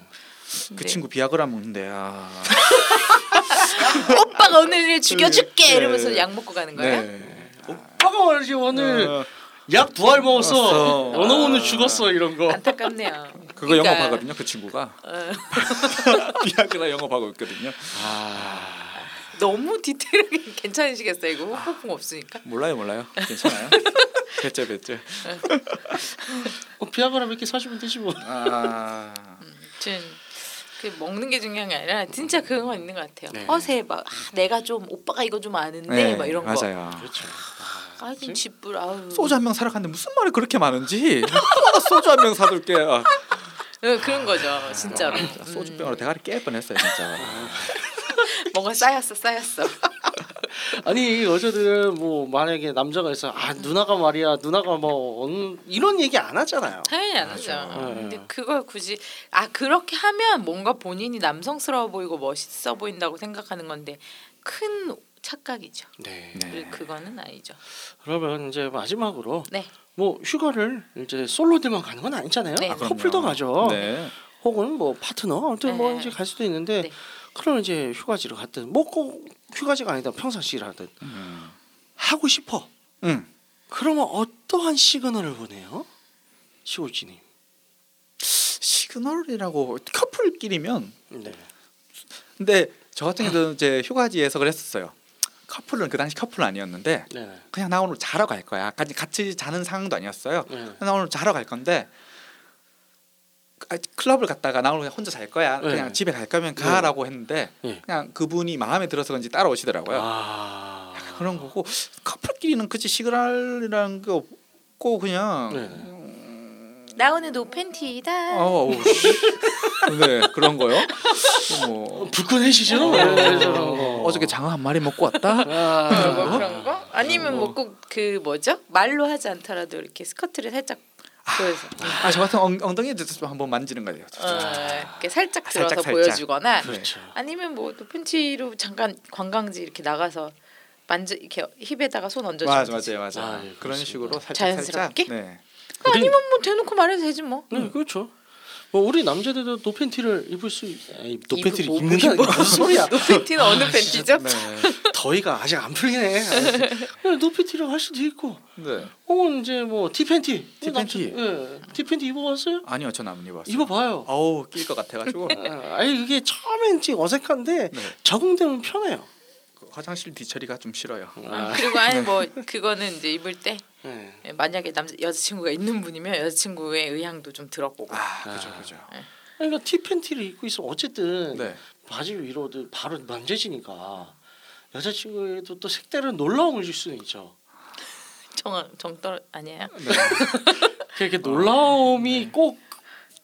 그 네. 친구 비아그라 먹는데 아. 오빠가 오늘 죽여줄게 네. 이러면서 약 먹고 가는 거예요. 네. 오빠가 말이지 오늘 어, 약 두 알 먹었어. 먹었어. 너너 오늘 죽었어 이런 거. 안타깝네요. 그거 그러니까, 영업하거든요 그 친구가 어, 비아그라 영업하고 있거든요 너무 디테일하게 괜찮으시겠어요? 이거 호폭풍 없으니까. 몰라요 몰라요 괜찮아요 배째 배째 어, 비아그라 몇 개 사주면 되지 뭐. 아 아무튼 그 먹는 게 중요한 게 아니라 진짜 그런 거 있는 것 같아요. 네. 허세 막 아, 내가 좀 오빠가 이거 좀 아는데 네, 막 이런 거. 맞아요 그렇죠. 아, 좀 짓불 아우. 소주 한병 사러 갔는데 무슨 말이 그렇게 많은지 소주 한병 사둘게 아, 네, 그런 거죠, 진짜로. 소주 음, 병으로 대가리 깰 뻔했어요 진짜 뭔가 쌓였어, 쌓였어. 아니 여자들은 뭐 만약에 남자가 있어 아 누나가 말이야 누나가 뭐 어느 이런 얘기 안 하잖아요. 당연히 안 하죠. 근데 네. 그걸 굳이 아 그렇게 하면 뭔가 본인이 남성스러워 보이고 멋있어 보인다고 생각하는 건데 큰 착각이죠. 네. 네. 그거는 아니죠. 그러면 이제 마지막으로 네. 뭐 휴가를 이제 솔로들만 가는 건 아니잖아요. 네. 아, 아, 커플도. 가죠. 네. 혹은 뭐 파트너 아무튼 뭐 네. 이제 갈 수도 있는데 네. 그럼 이제 휴가지를 갔든 뭐꼭 휴가지가 아니다 평상시를 하든 음. 하고 싶어. 음. 그러면 어떠한 시그널을 보내요? 시골지님. 시그널이라고 커플끼리면 네. 근데 저 같은 경우는 이제 휴가지에서 그랬었어요. 커플은 그 당시 커플 아니었는데 네. 그냥 나 오늘 자러 갈 거야. 같이 같이 자는 상황도 아니었어요. 네. 나 오늘 자러 갈 건데 아, 클럽을 갔다가 나 오늘 혼자 잘 거야. 네. 그냥 집에 갈 거면 가라고 했는데 네. 그냥 그분이 마음에 들어서 그런지 따라오시더라고요. 아. 그런 거고 커플끼리는 그치 시그널이라는 게 없고 그냥 네. 나 오늘 노 팬티다. 어, 어우, 씨. 네 그런 거요. 뭐 불끈해지죠? 어, 네, 저런 거. 어저께 장어 한 마리 먹고 왔다. 아, 뭐 그런 거? 아니면 뭐꼭그 뭐죠? 말로 하지 않더라도 이렇게 스커트를 살짝 보여서 아 저 같은 엉, 대해서 한번 만지는 거예요. 어, 이렇게 살짝 아, 들어서 살짝, 살짝. 보여주거나 그렇죠. 아니면 뭐 노팬티로 잠깐 관광지 이렇게 나가서 만져 이렇게 힙에다가 손 얹어주면 맞아. 맞아요 맞아요. 아, 예, 그런 그렇습니다. 식으로 살짝 자연스럽게? 살짝. 네. 아니면 뭐 대놓고 말해도 되지 뭐. 네, 그렇죠. 뭐 우리 남자들도 노팬티를 입을 수 아니, 노팬티를 뭐, 입는다는 게 무슨 소리야? 노팬티는 어느 팬티죠? 네. 더위가 아직 안 풀리네. 그냥 노팬티를 할 수도 있고, 네. 혹은 이제 뭐 티팬티. 티팬티. 예, 티팬티 입어봤어요? 아니요 전 안 입었어요. 입어봐요. 어우 낄 것 같아가지고 아, 아니 그게 처음엔 좀 어색한데 네. 적응되면 편해요. 그 화장실 뒤처리가 좀 싫어요. 아, 그리고 아니 뭐 그거는 이제 입을 때 네. 만약에 남자 여자친구가 있는 분이면 여자친구의 의향도 좀 들어보고. 아 그죠 그죠. 그러니까 티 팬티를 입고 있으면 어쨌든 네. 바지 위로도 바로 만져지니까 여자친구에도 또 색다른 놀라움을 줄 수는 있죠. 정 정떨 아니에요? 네. 그렇게 놀라움이 꼭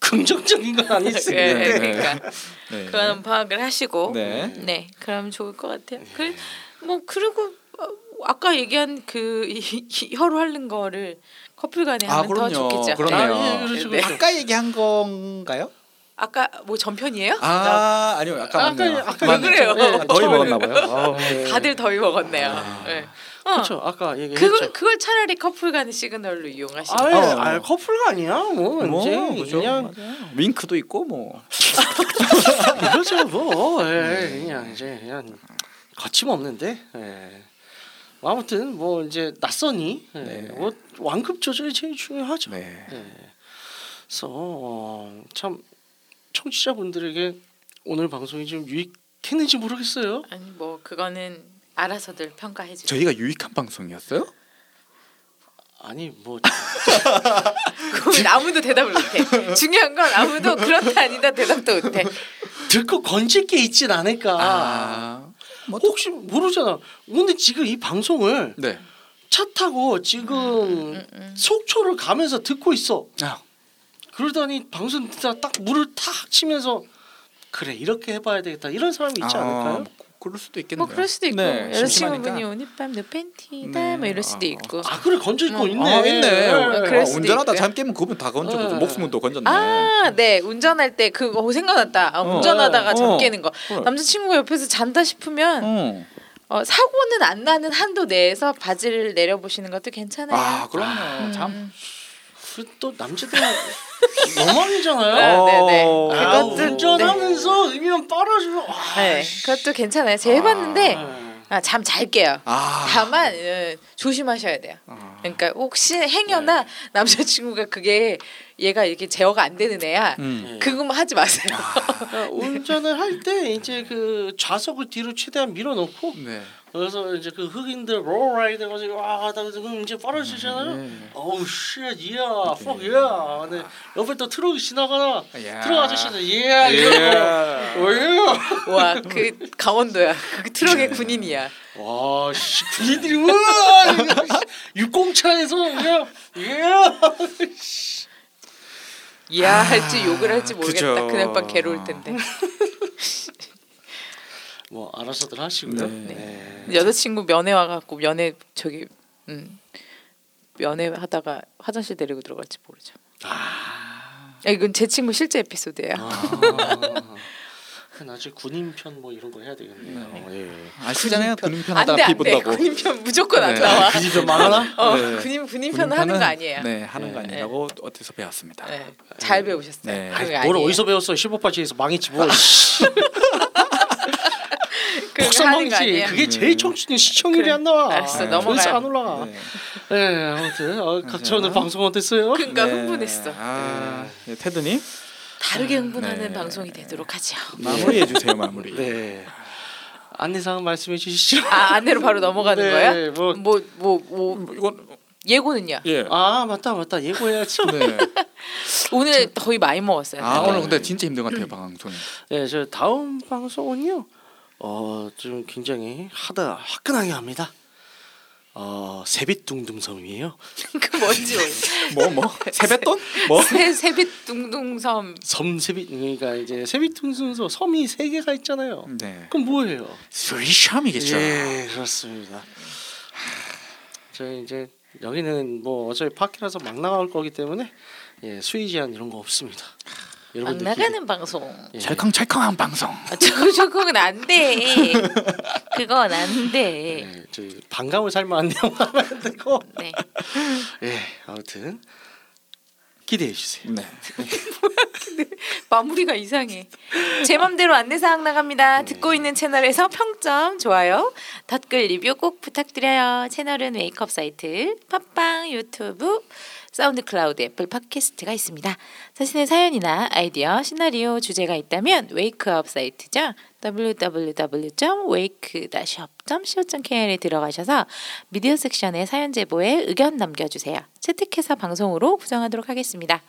긍정적인 건 아닐 수 네, 있는데 네. 그러니까 네. 그건 파악을 하시고 네. 네, 그럼 좋을 것 같아요. 그, 뭐 그리고 어, 아까 얘기한 그 이- 이 혀로 하는 거를 커플 간에 아, 하면 더 그럼요. 좋겠죠. 그럼요. 아, 예, 그렇죠, 네. 그렇죠. 아까 얘기한 건가요? 아까 뭐 전편이에요? 아 아니요 아까 아까- 맞네요. 아까 왜 그래요? 네, 더위. 먹었나 봐요. 아우. 나- 다들 더위 먹었네요. 네. 어, 그렇죠. 아까 얘기했죠. 그걸 그걸 차라리 커플 간의 시그널로 이용하시면 아예 어. 아, 커플가 아니야. 뭐뭐 이제 그죠? 그냥 맞아요. 윙크도 있고 뭐. 그렇죠 뭐 예, 그냥 이제 그냥 거침없는데 예. 뭐 아무튼 뭐 이제 낯선이 예. 네. 뭐 완급 조절이 제일 중요하죠. 네. 예. 그래서 어, 참 청취자분들에게 오늘 방송이 좀 유익했는지 모르겠어요. 아니 뭐 그거는 알아서들 평가해 주세요. 저희가 유익한 방송이었어요? 아니 뭐 아무도 대답을 못해. 중요한 건 아무도 그렇다 아니다 대답도 못해. 듣고 건질 게 있진 않을까. 아. 뭐 혹시 모르잖아. 근데 지금 이 방송을 네. 차 타고 지금 음, 음. 속초를 가면서 듣고 있어. 아. 그러더니 방송 듣다 딱 물을 탁 치면서 그래 이렇게 해봐야 되겠다 이런 사람이 있지 아, 않을까요? 뭐 그럴 수도 있겠네요. 뭐 그럴 수도 있고 네, 여자친구분이. 오늘 밤 너 팬티다 네. 뭐 이럴 수도 아, 있고. 아 그래 건져 입고 어. 있네. 아 있네. 예, 어, 예. 그럴 아, 수도 운전하다. 잠 깨면 그분 다 건져 네. 목숨은 또 건졌네. 아, 네. 운전할 때 그거 어, 생각났다. 아, 어. 운전하다가 잠 어. 깨는 거. 그래. 남자친구가 옆에서 잔다 싶으면 어. 어, 사고는 안 나는 한도 내에서 바지를 내려보시는 것도 괜찮아요. 아 그럼요. 음. 참. 그또 남자들 로망이잖아요. 네, 네, 네. 어. 아, 그것도- 운전하면서 의미만 빨아주면 아, 네, 그것도 괜찮아요. 제가 해봤는데 네. 아, 잠 잘 깨요. 아. 다만 예, 조심하셔야 돼요. 아. 그러니까 혹시 행여나 네. 남자친구가 그게 얘가 이렇게 제어가 안 되는 애야. 음. 그거만 하지 마세요. 그러니까 운전을 할 때 이제 그 좌석을 뒤로 최대한 밀어놓고 네. 그래서 이제 그 흑인들 low ride 해가지고 와 하다가 그럼 이제 빠르시잖아요. 네. 어우 shit, 이야, fuck yeah. 근데 옆에 또 트럭이 지나가나 야. 트럭 아저씨는 예, 예. 이러고 예. 와, 그 강원도야. 그 트럭의 군인이야. 와, 씨, 군인들이 우와, 육공차에서 그냥 예. 이야 할지 욕을 할지 모르겠다. 그날 밤 괴로울 텐데. 뭐 알아서들 하시고요. 네. 네. 여자친구 면회 와갖고 면회 저기 음 면회 하다가 화장실 데리고 들어갈지 모르죠. 아 이건 제 친구 실제 에피소드예요. 아, 나중에 군인 편뭐 이런 거 해야 되겠네요. 예. 아시잖아요. 군인 편 하다 안돼 피 안돼 분다고. 군인 편 무조건 안 네. 나와. 군인 편 망하나? 어 네. 군인 군인 편 하는 거 아니에요. 네, 하는 거 네. 아니라고 어디서 배웠습니다. 네, 잘 배우셨어요. 네. 그거 뭘. 어디서 배웠어? 15파지에서 망했지 뭐. 폭삭망치. 아니에요. 그게 제일 청춘의 시청률이. 안 나와. 알았어, 그래서 넘어가요. 안 올라가. 네. 네, 아무튼 어, 각자 오늘 방송 어땠어요? 그러니까 네. 흥분했어. 아, 네, 테드님 다르게 흥분하는 네. 방송이 되도록 하죠. 마무리해 주세요, 마무리. 네. 안내사항 말씀해 주시죠. 아 안내로 바로 넘어가는 네, 거야? 뭐- 뭐 뭐뭐 이건 예고는요? 예. 아 맞다 맞다 예고해야지. 네. 오늘 거의 많이 먹었어요. 아, 네. 오늘 근데 진짜 힘든 것 같아요, 방송이. 네, 저 다음 방송은요. 어, 좀 굉장히 하다 화끈하게 합니다. 어, 세빛둥둥섬이에요. 그 뭔지. 뭐 뭐? 세뱃돈? 뭐? 새 세빛둥둥섬 섬 세빛 그러니까 이제 세빛둥둥섬 섬이 세 개가 있잖아요. 네. 그럼 뭐예요? 스리샴이겠죠. 예, 그렇습니다. 저희 이제 여기는 뭐 어차피 파키라서 막 나갈 거기 때문에 예, 수위 제한 이런 거 없습니다. 막 여러분들 나가는 방송. 예. 찰컹찰컹한 방송. 아, 저 저거는 안 돼. 그건 안 돼. 예, 반감을 안 돼요. 하면 안 되고. 네. 예, 아무튼 기대해 주세요. 네. 마무리가 이상해. 제 맘대로 안내사항 나갑니다. 듣고 있는 채널에서 평점, 좋아요, 덧글 리뷰 꼭 부탁드려요. 채널은 웨이크업 사이트, 팟빵, 유튜브, 사운드 클라우드, 애플 팟캐스트가 있습니다. 자신의 사연이나 아이디어, 시나리오, 주제가 있다면 웨이크업 사이트죠. www.wake-up.co.kr에 들어가셔서 미디어 섹션에 사연 제보에 의견 남겨주세요. 채택해서 방송으로 구성하도록 하겠습니다.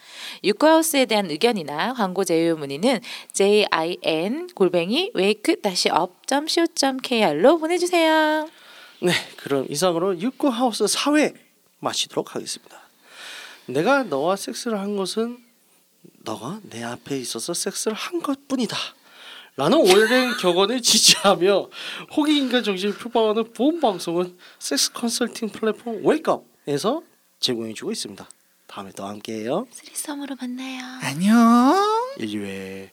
유쿠하우스에 대한 의견이나 광고 제휴 문의는 jin 골뱅이 wake-up.co.kr로 보내주세요. 네, 그럼 이상으로 육구 하우스 4회 마치도록 하겠습니다. 내가 너와 섹스를 한 것은 너가 내 앞에 있어서 섹스를 한 것뿐이다. 라는 오랜 격언을 지지하며 호기인간 정신을 표방하는 보험 방송은 섹스 컨설팅 플랫폼 웨이크업에서 제공해주고 있습니다. 다음에 또 함께해요. 쓰리썸으로 만나요. 안녕. 인류의